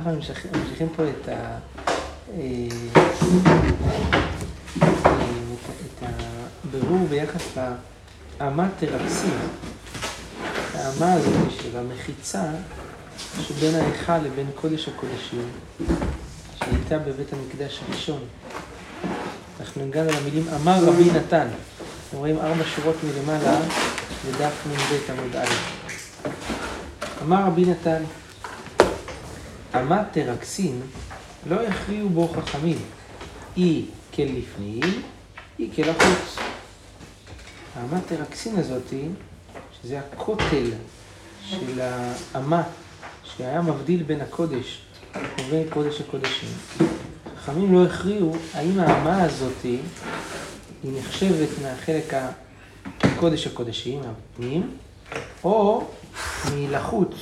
אנחנו ממשיכים פה את ה... את הבירור ביחס לאמת תרפסים. האמה הזאת של המחיצה שבין ההיכל לבין קודש הקודשים, שהייתה בבית המקדש הראשון. אנחנו הגענו למילים אמר רבי נתן. אתם רואים ארבע שורות מלמעלה בדף נ"ב עמוד א'. אמר רבי נתן, אמת תרקסין לא יכריעו בו חכמים, אי כלפנים, אי כלחוץ. תרקסין הזאתי, שזה הכותל של האמה שהיה מבדיל בין הקודש ובין קודש הקודשים. חכמים לא הכריעו האם האמה הזאתי היא נחשבת מהחלק הקודש הקודשים, הפנים, או מלחוץ,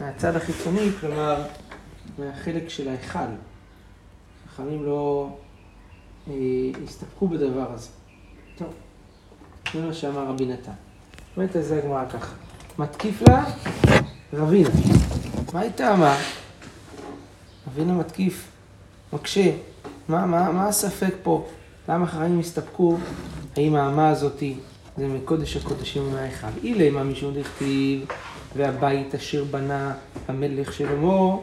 מהצד החיצוני, כלומר מהחלק של ההיכל. חכמים לא אה, הסתפקו בדבר הזה. טוב, זה מה שאמר רבי נתן. באמת זה הגמרא ככה. מתקיף לה רבינה. מה הייתה אמר? רבינה מתקיף, מקשה. מה, מה, מה הספק פה? למה חכמים הסתפקו? האם האמה הזאתי זה מקודש הקודשים ומההיכל? אילי מה משום דכתיב והבית אשר בנה המלך שלמה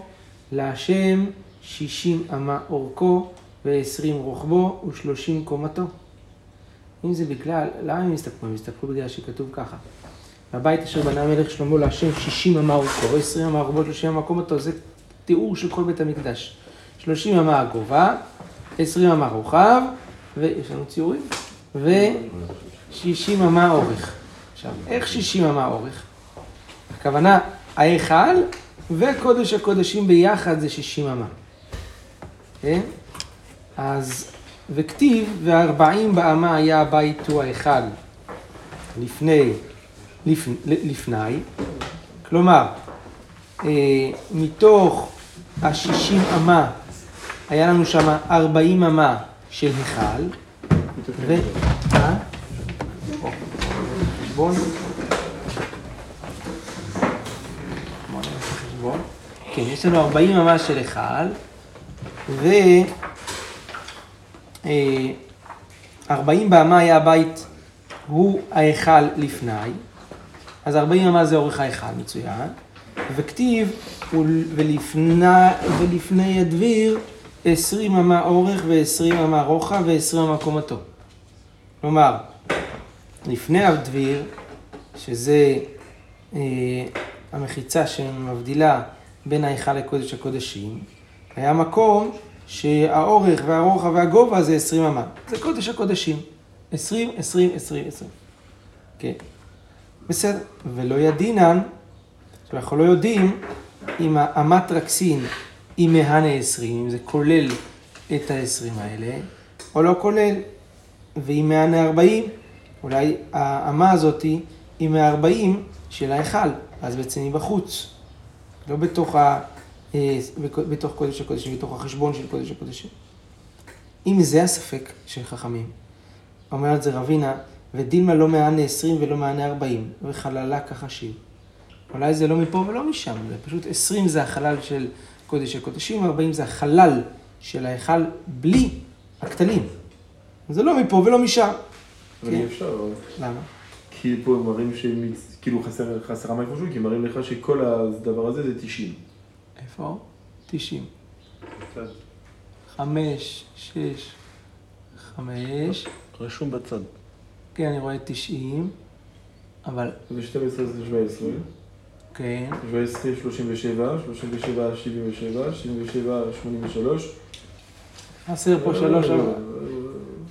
להשם שישים אמה אורכו ועשרים רוחבו ושלושים קומתו. אם זה בגלל, למה הם הסתפקו? הם הסתפקו בגלל שכתוב ככה. והבית אשר בנה המלך שלמה להשם שישים אמה אורכו, עשרים אמה רוחבו, שלושים אמה קומתו, זה תיאור של כל בית המקדש. שלושים אמה הגובה, עשרים אמה רוחב, ויש לנו ציורים, ושישים אמה אורך. עכשיו, איך שישים אמה אורך? הכוונה, ההיכל וקודש הקודשים ביחד זה שישים אמה. כן? אז, וכתיב, וארבעים באמה היה הבית הוא ההיכל. לפני, לפ, לפני, כלומר, אה, מתוך השישים אמה היה לנו שם ארבעים אמה של היכל, ו... אה? חשבון. כן, יש לנו 40 ממש של היכל, ו... 40 אה, באמה היה הבית, הוא ההיכל לפני, אז 40 אמה זה אורך ההיכל, מצוין, וכתיב, ולפני, ולפני הדביר, 20 אמה אורך ו-20 אמה רוחב ו-20 אמה קומתו. כלומר, לפני הדביר, שזה אה, המחיצה שמבדילה בין ההיכל לקודש הקודשים, היה מקום שהאורך והרוחב והגובה זה 20 אמה. זה קודש הקודשים. 20, 20, 20, 20. כן. בסדר. ולא ידינן, אנחנו לא יודעים אם האמת רקסין היא מהנה 20, אם זה כולל את ה-20 האלה, או לא כולל. ואם מהנה 40, אולי האמה הזאת היא מה-40 של ההיכל, אז בעצם היא בחוץ. לא בתוך, ה, אה, בתוך קודש הקודשים, בתוך החשבון של קודש הקודשים. אם זה הספק של חכמים, אומרת זה רבינה, ודילמה לא מענה 20 ולא מענה 40, וחללה כחשיב. אולי זה לא מפה ולא משם, זה פשוט 20 זה החלל של קודש הקודשים, 40 זה החלל של ההיכל בלי הכתלים. זה לא מפה ולא משם. אבל אי אפשר. למה? כי פה הם מראים שכאילו חסרה מה איפשהו, כי מראים לך שכל הדבר הזה זה 90. איפה? 90. חמש, שש, חמש. רשום בצד. כן, אני רואה 90, אבל... זה 12 זה 17. כן. 17, 37, 37, 77, 77, 83. חסר פה שלוש אמות.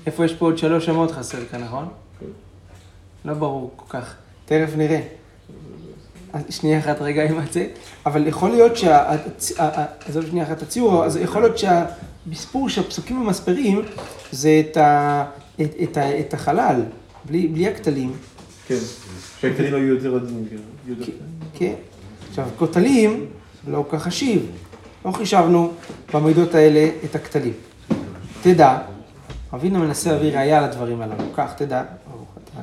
איפה יש פה עוד שלוש אמות חסר כאן, נכון? כן. לא ברור כל כך. תכף נראה. שנייה אחת רגע עם זה, אבל יכול להיות שה... עזוב שנייה אחת הציור, אז יכול להיות שהמספור שהפסוקים המספרים זה את, ה, את, את, את החלל, בלי, בלי הכתלים. כן, שהכתלים היו יותר עדינים. כן, עכשיו כותלים לא כל כך חשיב, לא חישבנו במידות האלה את הכתלים. תדע, אבינו מנסה להביא ראייה על הדברים הללו. כך, תדע. ברוך אתה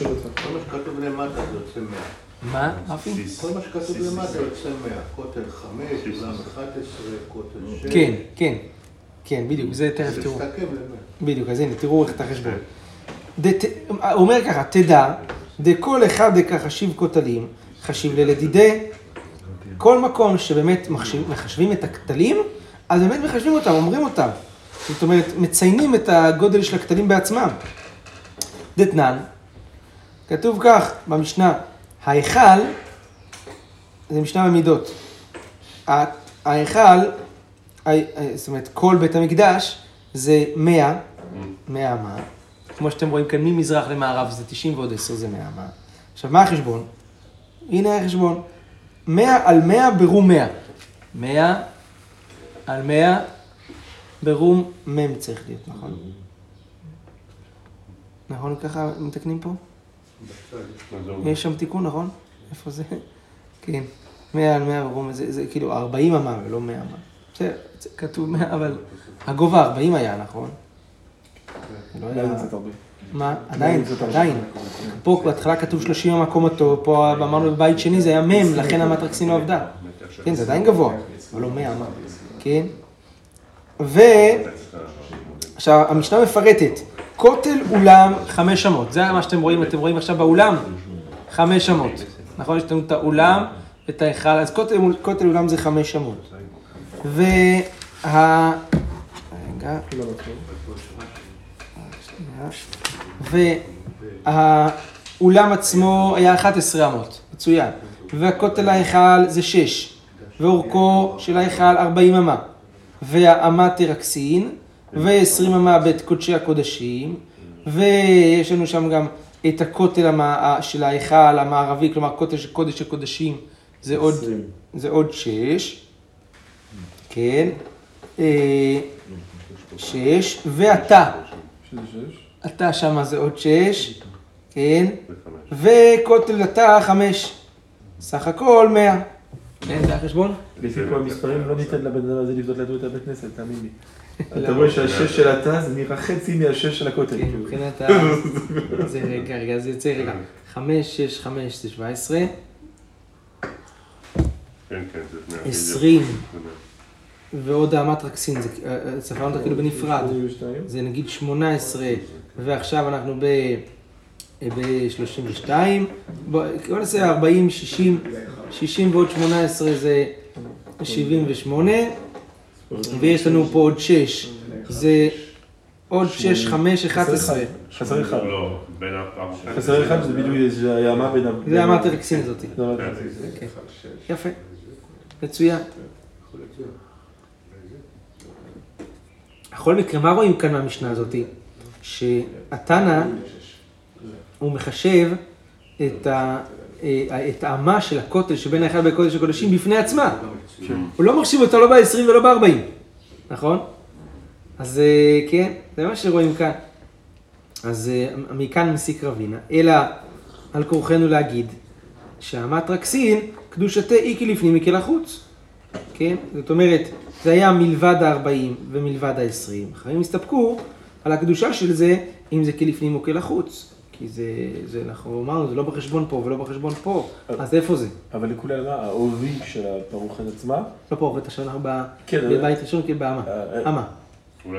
ה' כל מה שכתוב למטה זה יוצא 100. מה, רפי? כל מה שכתוב למטה יוצא 100. כותל 5, אולם 11, כותל 6. כן, כן, כן, בדיוק, זה תכף זה תראו. מסתכם ל-100. בדיוק, אז הנה, תראו איך את החשבון. דת- הוא אומר ככה, תדע, דכל אחד דקה חשיב כותלים, חשיב ללדידי. כל מקום שבאמת מחשבים את הכתלים, אז באמת מחשבים אותם, אומרים אותם. זאת אומרת, מציינים את הגודל של הכתלים בעצמם. דתנן, כתוב כך במשנה, ההיכל, זה משנה במידות. ההיכל, זאת אומרת, כל בית המקדש זה 100, 100 אמה. כמו שאתם רואים כאן, ממזרח למערב זה 90 ועוד 10 זה 100 אמה. עכשיו, מה החשבון? הנה החשבון. 100 על 100 ברום 100. 100 על 100 ברום מ' צריך להיות, נכון? נכון ככה מתקנים פה? יש שם תיקון, נכון? איפה זה? כן. 100 על 100 ברום, זה, זה כאילו 40 אמה ולא 100 אמה. בסדר, זה כתוב 100, אבל הגובה 40 היה, נכון? לא. מה? עדיין. עדיין. פה בהתחלה כתוב 30 אמה קומתו, פה אמרנו בבית שני זה היה מ', לכן אמת רקסין לא עבדה. כן, זה עדיין גבוה, אבל לא 100 אמה. כן? ו... עכשיו, המשנה מפרטת, כותל אולם חמש אמות, זה מה שאתם רואים, אתם רואים עכשיו באולם, חמש אמות. נכון, יש לנו את האולם ואת ההיכל, אז כותל, אולם זה חמש אמות. וה... רגע. והאולם עצמו היה 11 אמות, מצוין. והכותל ההיכל זה 6, ואורכו של ההיכל 40 אמה. והאמה תרקסין, ו-20 אמה בית קודשי הקודשים, ויש לנו שם גם את הכותל של ההיכל המערבי, כלומר כותל של קודש הקודשים, זה עוד. זה עוד 6, כן, אה, 6, ואתה. שש. אתה שמה זה עוד שש, כן, וכותל אתה חמש, סך הכל מאה. כן, זה החשבון? לפי כל המספרים לא ניתן לבן אדם הזה לבדות לנו את הבית כנסת, תאמין לי. אתה רואה שהשש של התא זה נראה חצי מהשש של הכותל. כן, מבחינת ה... זה רגע, רגע, זה יוצא רגע. חמש, שש, חמש, זה שבע עשרה, כן, כן. עשרים, ועוד האמת רקסין, זה- אה, אה, ספרנו אותה כאילו בנפרד. 82. זה נגיד 18, ועכשיו אנחנו ב... ב-32, בוא נעשה 40, 60, 60 ועוד 18 זה 78, ויש לנו פה עוד 6, זה עוד 6, 5, 11. חסר אחד. לא, בין הפעם. חסר אחד זה בדיוק, זה הימה בין ה... זה אמרת רקסין זאתי. זה אמרת. יפה, מצוין. בכל מקרה, מה רואים כאן מהמשנה הזאתי? שהתנא, הוא מחשב את ה- את האמה של הכותל שבין האחד בקודש הקודשים בפני עצמה. הוא לא מחשיב אותה לא ב-20 ולא ב-40, נכון? אז אה, כן, זה מה שרואים כאן. אז אה, מכאן מסיק רבינה, אלא על כורחנו להגיד שאמת רקסין, קדושתה איקי לפנים איקי לחוץ. כן? זאת אומרת, זה היה מלבד ה-40 ומלבד ה-20. אחרים הסתפקו על הקדושה של זה, אם זה כלפנים או כלחוץ. כי זה, זה, אנחנו אמרנו, זה לא בחשבון פה ולא בחשבון פה, אז איפה זה? אבל לכולי עלמא, העובי של הפרוכת עצמה, לא השנה הבאה, כן, אבל- בבית ראשון כבאמה. אה, אה, אמה.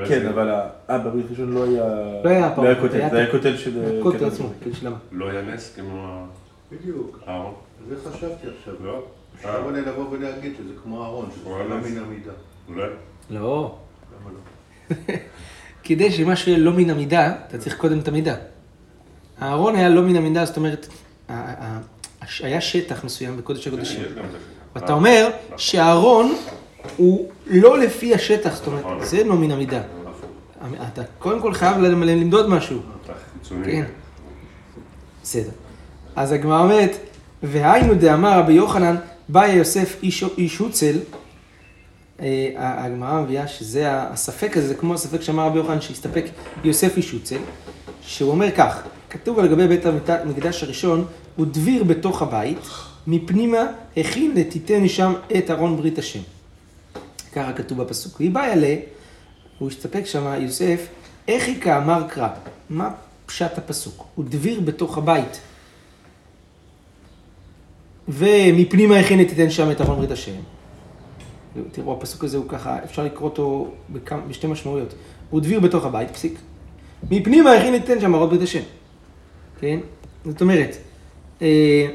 כן, אבל ה- אה, בברית ראשון לא היה... לא היה כותל, היה זה היה כותל של... הכותל כתר. עצמו, כאילו שלמה. לא היה נס כמו בדיוק. הארון? זה חשבתי עכשיו. לא? אפשר אולי לבוא ולהגיד שזה כמו אהרון, שזה. לא מן המידה. אולי? לא. למה לא? כדי שמשהו יהיה לא מן המידה, אתה צריך קודם את המידה. הארון היה לא מן המידה, זאת אומרת, היה שטח מסוים בקודש הקודשים. יש גם את זה. ואתה אומר שהארון הוא לא לפי השטח, זאת אומרת, זה לא מן המידה. אתה קודם כל חייב למדוד משהו. כן. בסדר. אז הגמרא אומרת, והיינו דאמר רבי יוחנן, בא יוסף איש, הוצל, אה, הגמרא מביאה שזה הספק הזה, זה כמו הספק שאמר רבי יוחנן שהסתפק יוסף איש הוצל, שהוא אומר כך, כתוב לגבי בית המקדש הראשון, הוא דביר בתוך הבית, מפנימה הכין ותיתן שם את ארון ברית השם. ככה כתוב בפסוק. והיא באה אליה, הוא הסתפק שם, יוסף, איך היא כאמר קרא? מה פשט הפסוק? הוא דביר בתוך הבית. ומפנימה הכין ותיתן שם את ארון ברית השם. תראו, הפסוק הזה הוא ככה, אפשר לקרוא אותו בכמה, בשתי משמעויות. הוא דביר בתוך הבית, פסיק. מפנימה הכין ותיתן שם ארון ברית השם. כן? זאת אומרת, אה,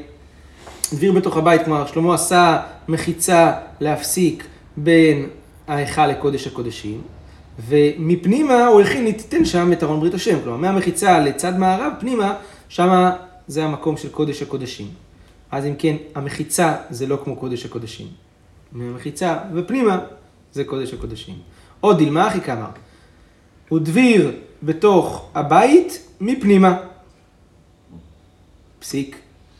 דביר בתוך הבית, כלומר, שלמה עשה מחיצה להפסיק בין ההיכל לקודש הקודשים, ומפנימה הוא הכין לתתן שם את ארון ברית השם. כלומר, מהמחיצה לצד מערב, פנימה, שמה זה המקום של קודש הקודשים. אז אם כן, המחיצה זה לא כמו קודש הקודשים. מהמחיצה ופנימה זה קודש הקודשים. עוד דילמה אחי כמה. הוא דביר בתוך הבית מפנימה. פסיק.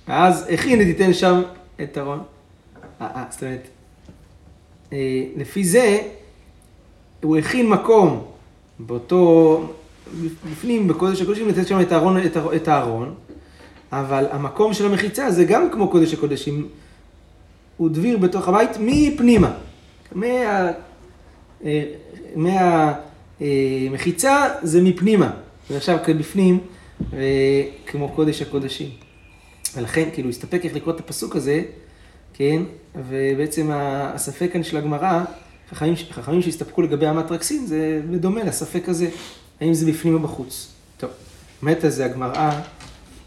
ואז הכין ותיתן שם את ארון. אה, אה, זאת אומרת, אה, לפי זה, הוא הכין מקום באותו, בפנים, בקודש הקודשים, לתת שם את הארון, את הארון, אבל המקום של המחיצה זה גם כמו קודש הקודשים, הוא דביר בתוך הבית מפנימה. מה... מהמחיצה זה מפנימה, ועכשיו כבפנים, כמו קודש הקודשים. ולכן, כאילו, הסתפק איך לקרוא את הפסוק הזה, כן, ובעצם הספק כאן של הגמרא, חכמים, חכמים שהסתפקו לגבי אמת רקסין, זה בדומה לספק הזה, האם זה בפנים או בחוץ. טוב, באמת זה הגמרא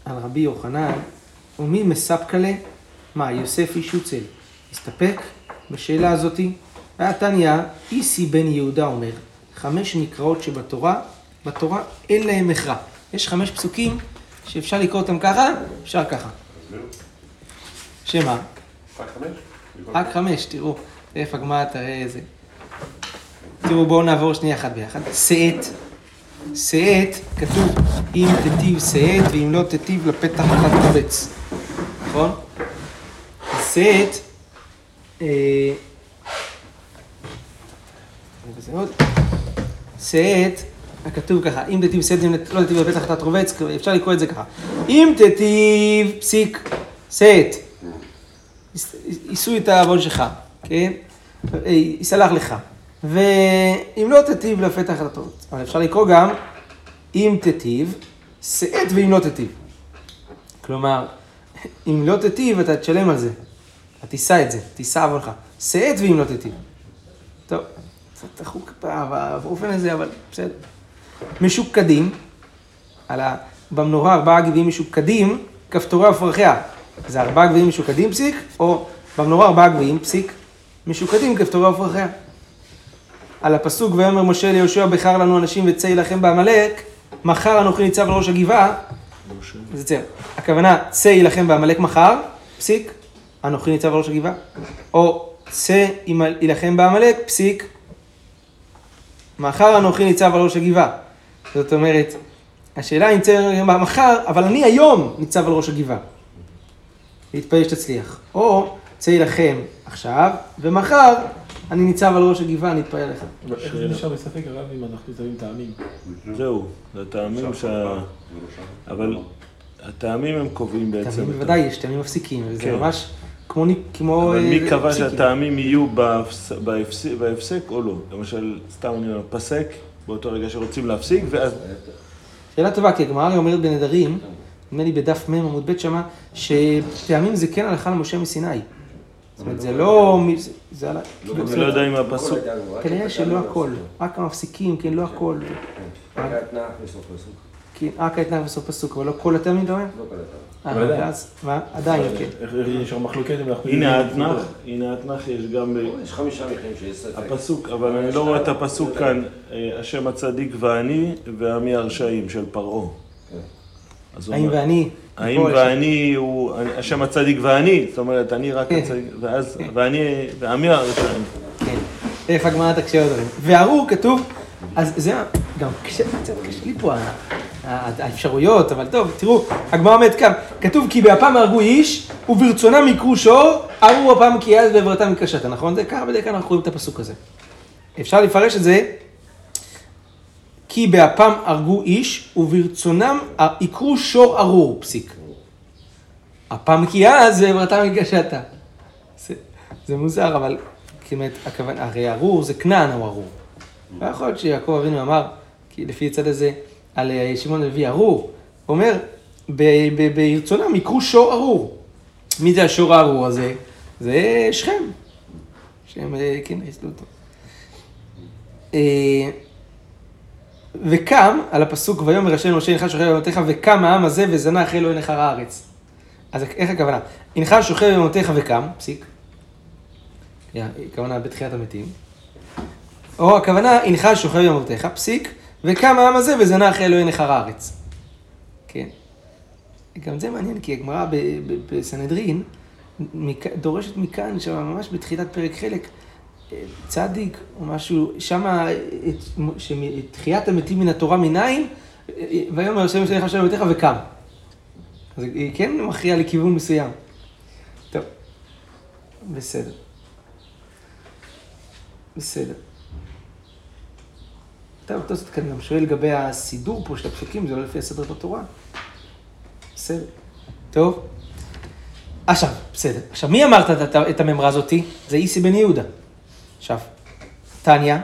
על רבי יוחנן, ומי מספקלה? מה, יוסף איש יוצל. הסתפק בשאלה הזאתי. היה תניא, איסי בן יהודה אומר, חמש מקראות שבתורה, בתורה אין להם הכרע. יש חמש פסוקים שאפשר לקרוא אותם ככה, אפשר ככה. שמה? רק חמש? רק חמש, תראו. איפה הגמרא תראה איזה. תראו, בואו נעבור שנייה אחת ביחד. שאת. שאת, כתוב, אם תטיב שאת, ואם לא תטיב לפתח אתה תקבץ. נכון? שאת, אה, שאת, כתוב ככה, אם שאת, אם לא תטיב לפתח אתה תרובץ, אפשר לקרוא את זה ככה. אם תטיב, פסיק, שאת, יישאו את העוון שלך, כן? יסלח לך. ואם לא תטיב לפתח אתה תרובץ. אבל אפשר לקרוא גם, אם תטיב, שאת ואם לא תטיב. כלומר, אם לא תטיב, אתה תשלם על זה. אתה תישא את זה, תישא עוונך. שאת ואם לא תטיב. טוב, קצת דחוק באופן הזה, אבל בסדר. משוקדים, על ה... במנורה ארבעה גביעים משוקדים, כפתורי ופרחיה. זה ארבעה גביעים משוקדים פסיק, או במנורה ארבעה גביעים פסיק, משוקדים כפתורי ופרחיה. על הפסוק ויאמר משה ליהושע בחר לנו אנשים וצא יילחם בעמלק, מחר אנוכי ניצב על ראש הגבעה, זה צא. הכוונה צא יילחם בעמלק מחר, פסיק, אנוכי ניצב על ראש הגבעה, או צא יילחם בעמלק, פסיק, מחר אנוכי ניצב על ראש הגבעה. זאת אומרת, השאלה אם צא מחר, אבל אני היום ניצב על ראש הגבעה. להתפלל שתצליח. או צא יילחם עכשיו, ומחר אני ניצב על ראש הגבעה, אני אתפלל לך. איך זה נשאר בספק הרב אם אנחנו שמים טעמים? זהו, זה הטעמים שה... אבל הטעמים הם קובעים בעצם. טעמים בוודאי, יש טעמים מפסיקים, וזה כן. ממש כמו... כמו אבל אה, מי קבע פסיקים. שהטעמים יהיו בהפס- בהפס- בהפסק או לא? למשל, סתם אני אומר, פסק באותו רגע שרוצים להפסיק, ואז... שאלה טובה, כי הגמרא אומרת בנדרים, נדמה לי בדף מ' עמוד ב' שמה, שטעמים זה כן הלכה למשה מסיני. זאת אומרת, זה לא... זה- זה על ה... אני לא יודע אם הפסוק... כנראה שלא הכל, רק המפסיקים, כן, לא הכל. כן, רק האתנן בסוף פסוק, אבל לא כל אתה אומר? לא כל התנאה. אה. ואז, מה? עדיין, כן. איך נשאר מחלוקת אם אנחנו... הנה האתנח, הנה האתנח יש גם יש חמישה מקרים שיש ספק. הפסוק, אבל אני לא רואה את הפסוק כאן, אה, השם הצדיק ואני ועמי הרשעים של פרעה. הוא האם ואני? האם ואני הוא השם הצדיק ואני, זאת אומרת, אני רק הצדיק, ואז, ואני, ועמי הרשעים. כן. איפה הגמרא תקשה עוד דברים. והארור כתוב, אז זה גם קשה, קצת קשה לי פה האפשרויות, אבל טוב, תראו, הגמרא אומרת כאן, כתוב כי באפם הרגו איש, וברצונם יקרו שור, ארור אפם כי אז בעברתם מקשתה, נכון? זה ככה בדרך כלל אנחנו רואים את הפסוק הזה. אפשר לפרש את זה, כי באפם הרגו איש, וברצונם יקרו שור ארור, פסיק. אפם כי אז ועברתם הגשתה. זה, זה מוזר, אבל כמעט, הכוונה, הרי ארור זה כנען הוא ארור. לא יכול להיות שיעקב אבינו אמר, כי לפי הצד הזה, על אה, שמעון הלוי ארור. אומר, ברצונם יקרו שור ארור. מי זה השור הארור הזה? זה שכם. שהם, אה, כן, חיסלו אותו. אה, וקם, על הפסוק, ויאמר השם משה הנך שוכב במותיך, וקם העם הזה וזנה אחרי אלוהי נכר הארץ. אז איך הכוונה? הנך שוכב במותיך וקם, פסיק. הכוונה בתחיית המתים. או הכוונה, הנך שוכב במותיך, פסיק, וקם העם הזה וזנה אחרי אלוהי נכר הארץ. כן. גם זה מעניין, כי הגמרא בסנהדרין דורשת מכאן, שם ממש בתחילת פרק חלק, אה, צדיק או משהו, שמה את- שתחיית המתים מן התורה מניין, אה, אה, ויאמר השם שלך השם בביתך וקם. אז היא כן מכריע לכיוון מסוים. טוב, בסדר. בסדר. טוב, תוספות כאן גם שואל לגבי הסידור פה של הפסוקים, זה לא לפי הסדר בתורה. בסדר. טוב. עכשיו, בסדר. עכשיו, מי אמרת את, את הממרה הזאתי? זה איסי בן יהודה. עכשיו, טניה,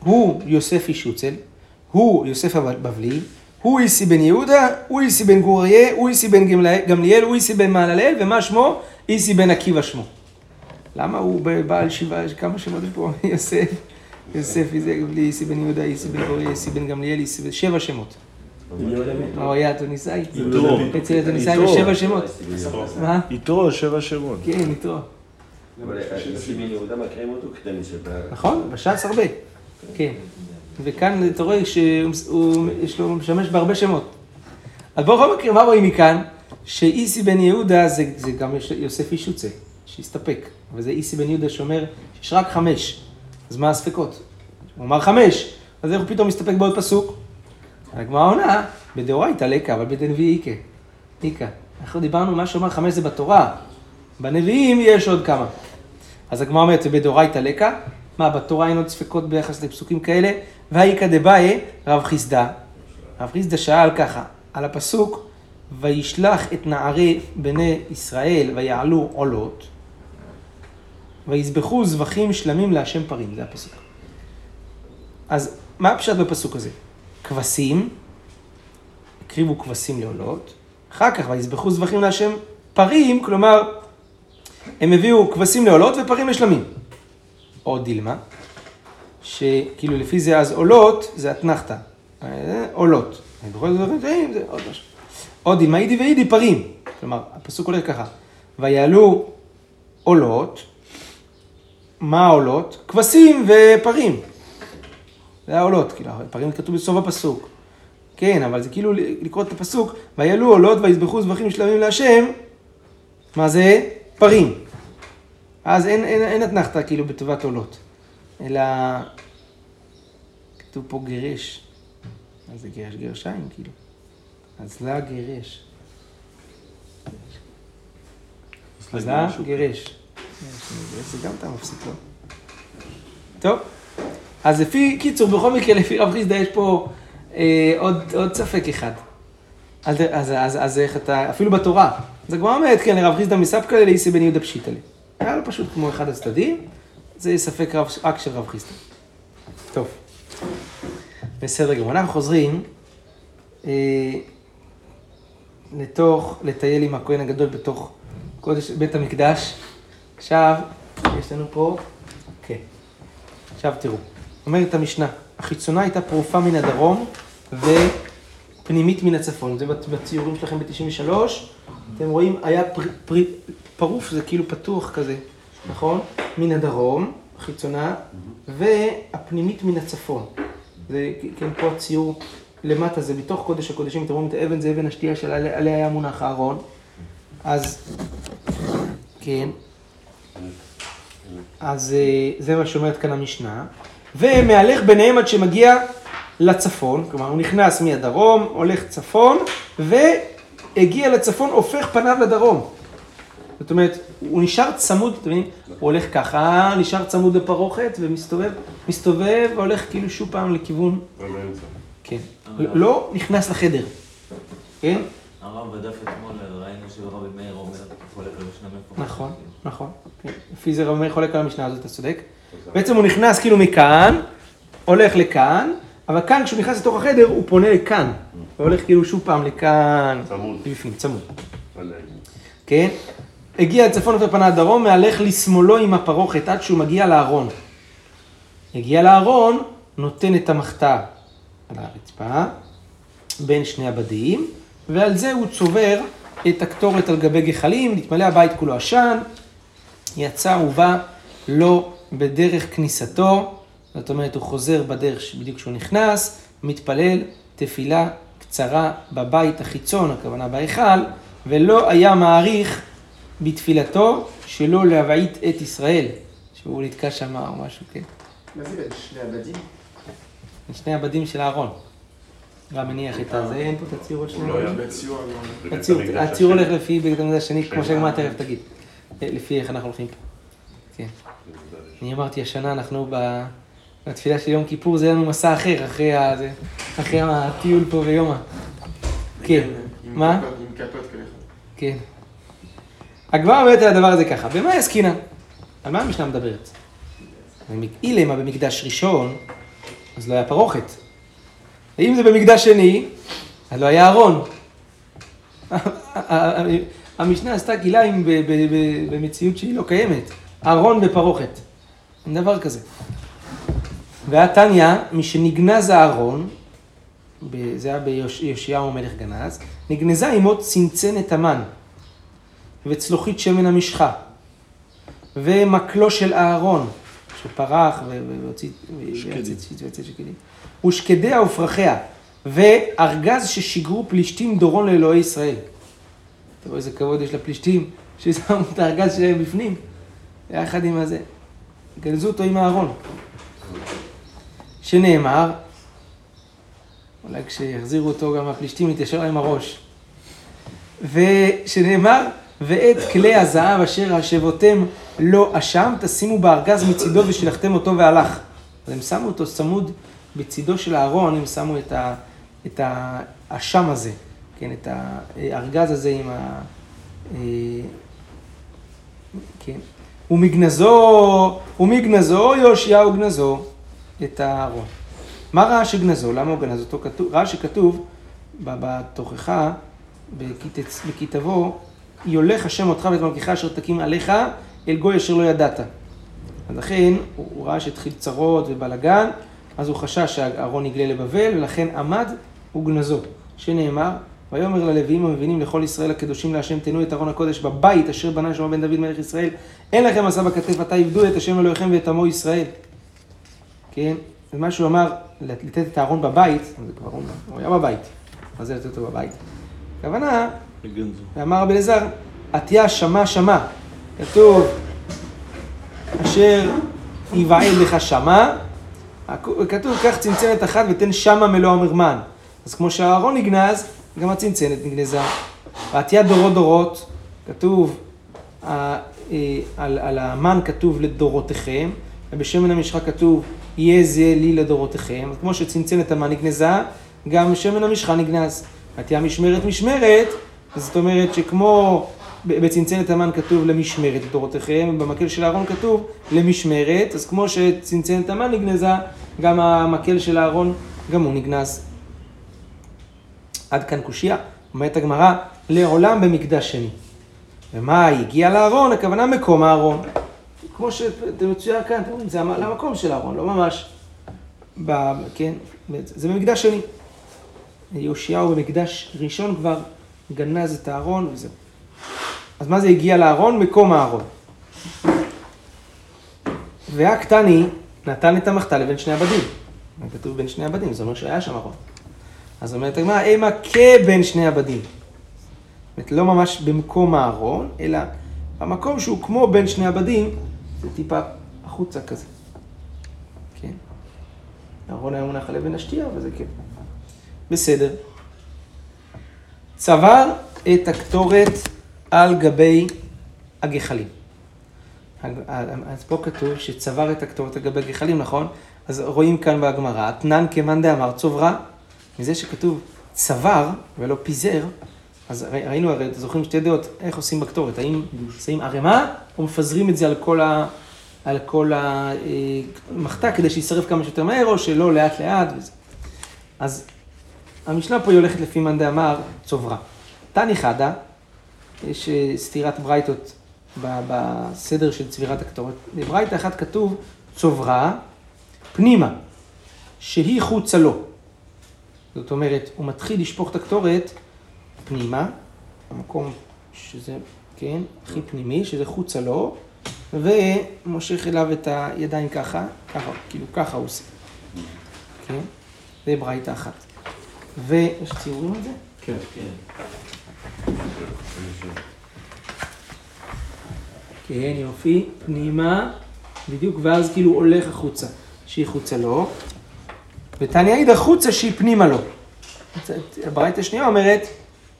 הוא יוסף איש שוצל, הוא יוסף הבבלי, הוא איסי בן יהודה, הוא איסי בן גור אריה, הוא איסי בן גמליאל, הוא איסי בן מעלליאל, ומה שמו? איסי בן עקיבא שמו. למה הוא בעל שבעה, כמה שמות יש פה? יוסף, יוסף איסי בן יהודה, איסי בן גור אריה, איסי בן גמליאל, איסי בן... שבע שמות. או היה תוניסאי? יתרו. אצל התוניסאי יתרו. יש שבע שמות. מה? יתרו, שבע שמות. כן, יתרו. אבל איסי בן יהודה מקריאים אותו קטנים של בעיה. נכון, בש"ס הרבה. כן. וכאן אתה רואה שיש לו משמש בהרבה שמות. אז בכל מקרה, מה רואים מכאן? שאיסי בן יהודה זה, זה גם יוסף איש שוצה, שהסתפק. וזה איסי בן יהודה שאומר שיש רק חמש. אז מה הספקות? הוא אמר חמש, אז איך הוא פתאום מסתפק בעוד פסוק? הגמרא עונה, בדאורייתא לקה, אבל בדנביאי איכה. איכה. אנחנו דיברנו, מה שאומר חמש זה בתורה. בנביאים יש עוד כמה. אז הגמרא אומרת, בדאורייתא לקה, מה, בתורה אין עוד ספקות ביחס לפסוקים כאלה? והאיכא דבעי, רב חיסדא. רב חיסדא שאל ככה, על הפסוק, וישלח את נערי בני ישראל ויעלו עולות, ויזבחו זבחים שלמים להשם פרים, זה הפסוק. אז מה הפשט בפסוק הזה? כבשים, הקריבו כבשים לעולות, אחר כך ויזבחו זבחים להשם פרים, כלומר, הם הביאו כבשים לעולות ופרים לשלמים. או דילמה, שכאילו לפי זה אז עולות זה אתנחתא, אה, עולות. זה עוד. או דילמה אידי ואידי פרים, כלומר הפסוק הולך ככה, ויעלו עולות, מה העולות? כבשים ופרים. זה העולות, כאילו, פרים כתוב בסוף הפסוק. כן, אבל זה כאילו לקרוא את הפסוק, ויעלו עולות ויזבחו זבחים שלמים להשם, מה זה? פרים. אז אין, אין, אין אתנחתא כאילו בטובת עולות, אלא כתוב פה גירש. אז זה גירש גרשיים כאילו. אז לה גירש. אז לה גירש. זה גם אתה מפסיק לו. טוב, אז לפי, קיצור, בכל מקרה, לפי רב חיסדא יש פה אה, עוד, עוד ספק אחד. אז, אז, אז, אז איך אתה, אפילו בתורה. אז הגמרא אומרת, כן, לרב חיסדא מספקא לאיסי בן יהודה פשיטא לי. היה לו פשוט כמו אחד הצדדים, זה ספק רב, רק של רב חיסדא. טוב, בסדר גמור. אנחנו חוזרים אה, לתוך, לטייל עם הכהן הגדול בתוך קודש, בית המקדש. עכשיו, יש לנו פה, כן. עכשיו תראו, אומרת המשנה, החיצונה הייתה פרופה מן הדרום ופנימית מן הצפון. זה בציורים שלכם ב-93, אתם רואים, היה פר, פר, פרוף, זה כאילו פתוח כזה, נכון? מן הדרום, חיצונה, והפנימית מן הצפון. זה כן פה הציור למטה, זה בתוך קודש הקודשים, אתם רואים את האבן, זה אבן השתייה שעליה עליה היה מונח הארון. אז, כן. אז אה, זה מה שאומרת כאן המשנה. ומהלך ביניהם עד שמגיע לצפון, כלומר הוא נכנס מהדרום, הולך צפון, והגיע לצפון, הופך פניו לדרום. זאת אומרת, הוא נשאר צמוד, אתם מבינים? הוא הולך ככה, נשאר צמוד לפרוכת ומסתובב, מסתובב והולך כאילו שוב פעם לכיוון, ובאמצע. כן. לא נכנס לחדר, כן? הרב בדף אתמול ראינו שרבי מאיר אומר, חולק על משנה מפורשת. נכון, נכון. לפי זה רבי מאיר חולק על המשנה הזאת, אתה צודק. בעצם הוא נכנס כאילו מכאן, הולך לכאן, אבל כאן כשהוא נכנס לתוך החדר הוא פונה לכאן. הוא הולך כאילו שוב פעם לכאן. צמוד. בפנים, צמוד. כן? הגיע צפון ופנה דרום, מהלך לשמאלו עם הפרוכת עד שהוא מגיע לארון. הגיע לארון, נותן את המחתה על הרצפה, בין שני הבדים, ועל זה הוא צובר את הקטורת על גבי גחלים, נתמלא הבית כולו עשן, יצא ובא לא בדרך כניסתו, זאת אומרת הוא חוזר בדרך בדיוק כשהוא נכנס, מתפלל תפילה קצרה בבית החיצון, הכוונה בהיכל, ולא היה מעריך בתפילתו שלא להבעית את ישראל, שהוא נתקע שם או משהו, כן. מה זה בין שני הבדים? את שני הבדים של הארון. גם מניח את הזה, אין פה את הציור על שני הוא לא היה. בציור הציור. הולך לפי בית המקדש השני, כמו השני. שהגמרא תכף תגיד. אה, לפי איך אנחנו הולכים פה. כן. אני אמרתי, השנה אנחנו. בתפילה של יום כיפור, זה יהיה לנו מסע אחר, אחרי, הטיול פה ויומא. כן. מה? עם כפות כאלה. כן. הגמרא אומרת על הדבר הזה ככה, במה עסקינן? על מה המשנה מדברת? אילמה במקדש ראשון, אז לא היה פרוכת. ואם זה במקדש שני, אז לא היה ארון. המשנה עשתה כלאיים ב- במציאות שהיא לא קיימת. ארון בפרוכת. אין דבר כזה. והתניא, משנגנז הארון, זה היה ביאשיהו מלך גנז, נגנזה עמו צנצנת המן, וצלוחית שמן המשחה, ומקלו של אהרון, שפרח והוציא שקדים. ושקדיה ופרחיה, וארגז ששיגרו פלישתים דורון לאלוהי ישראל. אתה רואה איזה כבוד יש לפלישתים, ששמו את הארגז שלהם בפנים, יחד עם הזה. גנזו אותו עם אהרון. שנאמר, אולי כשיחזירו אותו גם הפלישתים יתיישר להם הראש. ושנאמר, ואת כלי הזהב אשר השבותם לא אשם, תשימו בארגז מצידו ושילחתם אותו והלך. אז הם שמו אותו צמוד בצידו של הארון, הם שמו את, האשם הזה, כן, את הארגז הזה עם ה... אה, כן. ומגנזו, ומגנזו יאשיהו גנזו את הארון. מה ראה שגנזו? למה הוא גנז אותו? כתוב, ראה שכתוב בתוכחה, בכת- בכתבו, יולך השם אותך ואת מלכך אשר תקים עליך אל גוי אשר לא ידעת. אז לכן הוא ראה שהתחיל צרות ובלאגן, אז הוא חשש שהארון יגלה לבבל, ולכן עמד וגנזו. שנאמר, ויאמר ללוויים המבינים לכל ישראל הקדושים להשם תנו את ארון הקודש בבית אשר בנה שלמה בן דוד מלך ישראל, אין לכם עשה בכתף עתה עבדו את השם אלוהיכם ואת עמו ישראל. כן? זה מה שהוא אמר, לתת את הארון בבית, זה כבר הוא הוא היה בבית, מה זה לתת אותו בבית? הכוונה. ואמר רבי אלעזר, עטיה שמע שמע. כתוב, אשר יבעד לך שמע, כתוב, קח צנצנת אחת ותן שמה מלוא המרמן. אז כמו שהארון נגנז, גם הצנצנת נגנזה. ועטיה דורות דורות, כתוב, אה, על, על המן כתוב לדורותיכם, ובשמן המשחה כתוב, יהיה זה לי לדורותיכם. אז כמו שצנצנת המן נגנזה, גם שמן המשחה נגנז. עטיה משמרת משמרת, זאת אומרת שכמו בצנצנת המן כתוב למשמרת לדורותיכם, ובמקל של אהרון כתוב למשמרת, אז כמו שצנצנת המן נגנזה, גם המקל של אהרון, גם הוא נגנז. עד כאן קושייה. אומרת הגמרא, לעולם במקדש שני. ומה הגיע לארון? הכוונה מקום הארון. כמו שזה מצויר כאן, אתם רואים, זה למקום של הארון, לא ממש. ב, כן, זה במקדש שני. יאשיהו במקדש ראשון כבר גנז את הארון וזהו. אז מה זה הגיע לארון? מקום הארון. והקטני נתן את המחתה לבין שני הבדים. כתוב בין שני הבדים, זה אומר שהיה שם ארון. אז אומרת הגמרא, המה כבין שני הבדים. זאת לא ממש במקום הארון, אלא במקום שהוא כמו בין שני הבדים, זה טיפה החוצה כזה. כן. הארון היה מונח על אבן השתייה, וזה כן. בסדר. צבר את הקטורת על גבי הגחלים. אז פה כתוב שצבר את הקטורת על גבי הגחלים, נכון? אז רואים כאן בגמרא, אתנן כמאן דאמר צוברה, מזה שכתוב צבר ולא פיזר, אז ראי- ראינו הרי, אתם זוכרים שתי דעות, איך עושים בקטורת, האם שמים ערימה, או מפזרים את זה על כל ה... על כל המחתה כדי שיישרף כמה שיותר מהר, או שלא לאט לאט וזה. אז המשנה פה היא הולכת לפי מאן דאמר צוברה. תני חדה, יש אה, סתירת ברייתות בסדר של צבירת הקטורת. בברייתא אחת כתוב צוברה פנימה, שהיא חוצה לו. זאת אומרת, הוא מתחיל לשפוך את הקטורת פנימה, המקום שזה, כן, הכי פנימי, שזה חוצה לו, ומושך אליו את הידיים ככה, ככה, כאילו ככה הוא עושה. כן? זה ברייתא אחת. ויש ציורים על זה? כן. כן, יופי, פנימה, בדיוק, ואז כאילו הולך החוצה, שהיא חוצה לו, ותניא עיד החוצה שהיא פנימה לו. הברייתא השנייה אומרת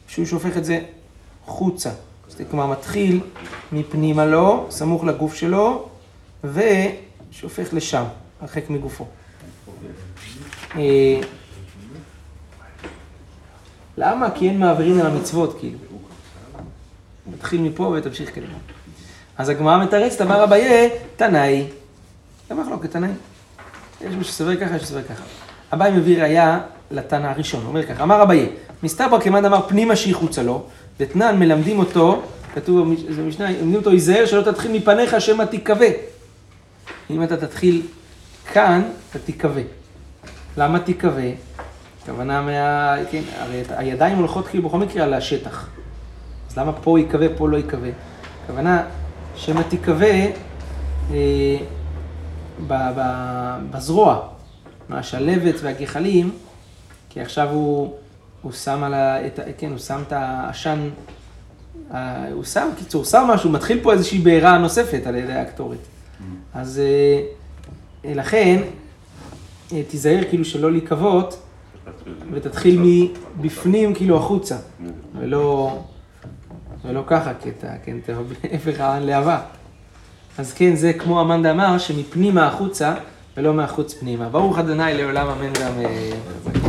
שהוא שופך את זה חוצה. כלומר מתחיל מפנימה לו, סמוך לגוף שלו, ושופך לשם, הרחק מגופו. אה, למה? כי אין מעבירין על המצוות, כאילו. מתחיל מפה ותמשיך קדימה. אז הגמרא מתרצת, אמר אביי, תנאי. זה מחלוקת תנאי. יש מי שסובר ככה, יש שסובר ככה. אביי מביא ראייה לתנא הראשון, הוא אומר ככה, אמר אביי, מסתבר כמאן אמר פנימה שהיא חוצה לו, דתנן מלמדים אותו, כתוב, זה משנה, מלמדים אותו, היזהר שלא תתחיל מפניך שמא תיכווה. אם אתה תתחיל כאן, אתה תיכווה. למה תיכווה? הכוונה מה... כן, הרי הידיים הולכות כאילו בכל מקרה על השטח. אז למה פה ייכווה, פה לא ייכווה? הכוונה, שמא תיכווה אה, בזרוע, מהשלבת והגחלים, כי עכשיו הוא, הוא שם על ה... את, כן, הוא שם את העשן, ה- הוא שם, קיצור, שם משהו, מתחיל פה איזושהי בעירה נוספת על ידי הקטורת. אז אה, אה, לכן, אה, תיזהר כאילו שלא להיקוות, ותתחיל מבפנים כאילו החוצה, ולא, ולא ככה, אתה, כן, בהפך הלהבה. אז כן, זה כמו המאן דאמר, שמפנימה החוצה, ולא מהחוץ פנימה. ברוך ה' לעולם אמן ואמן.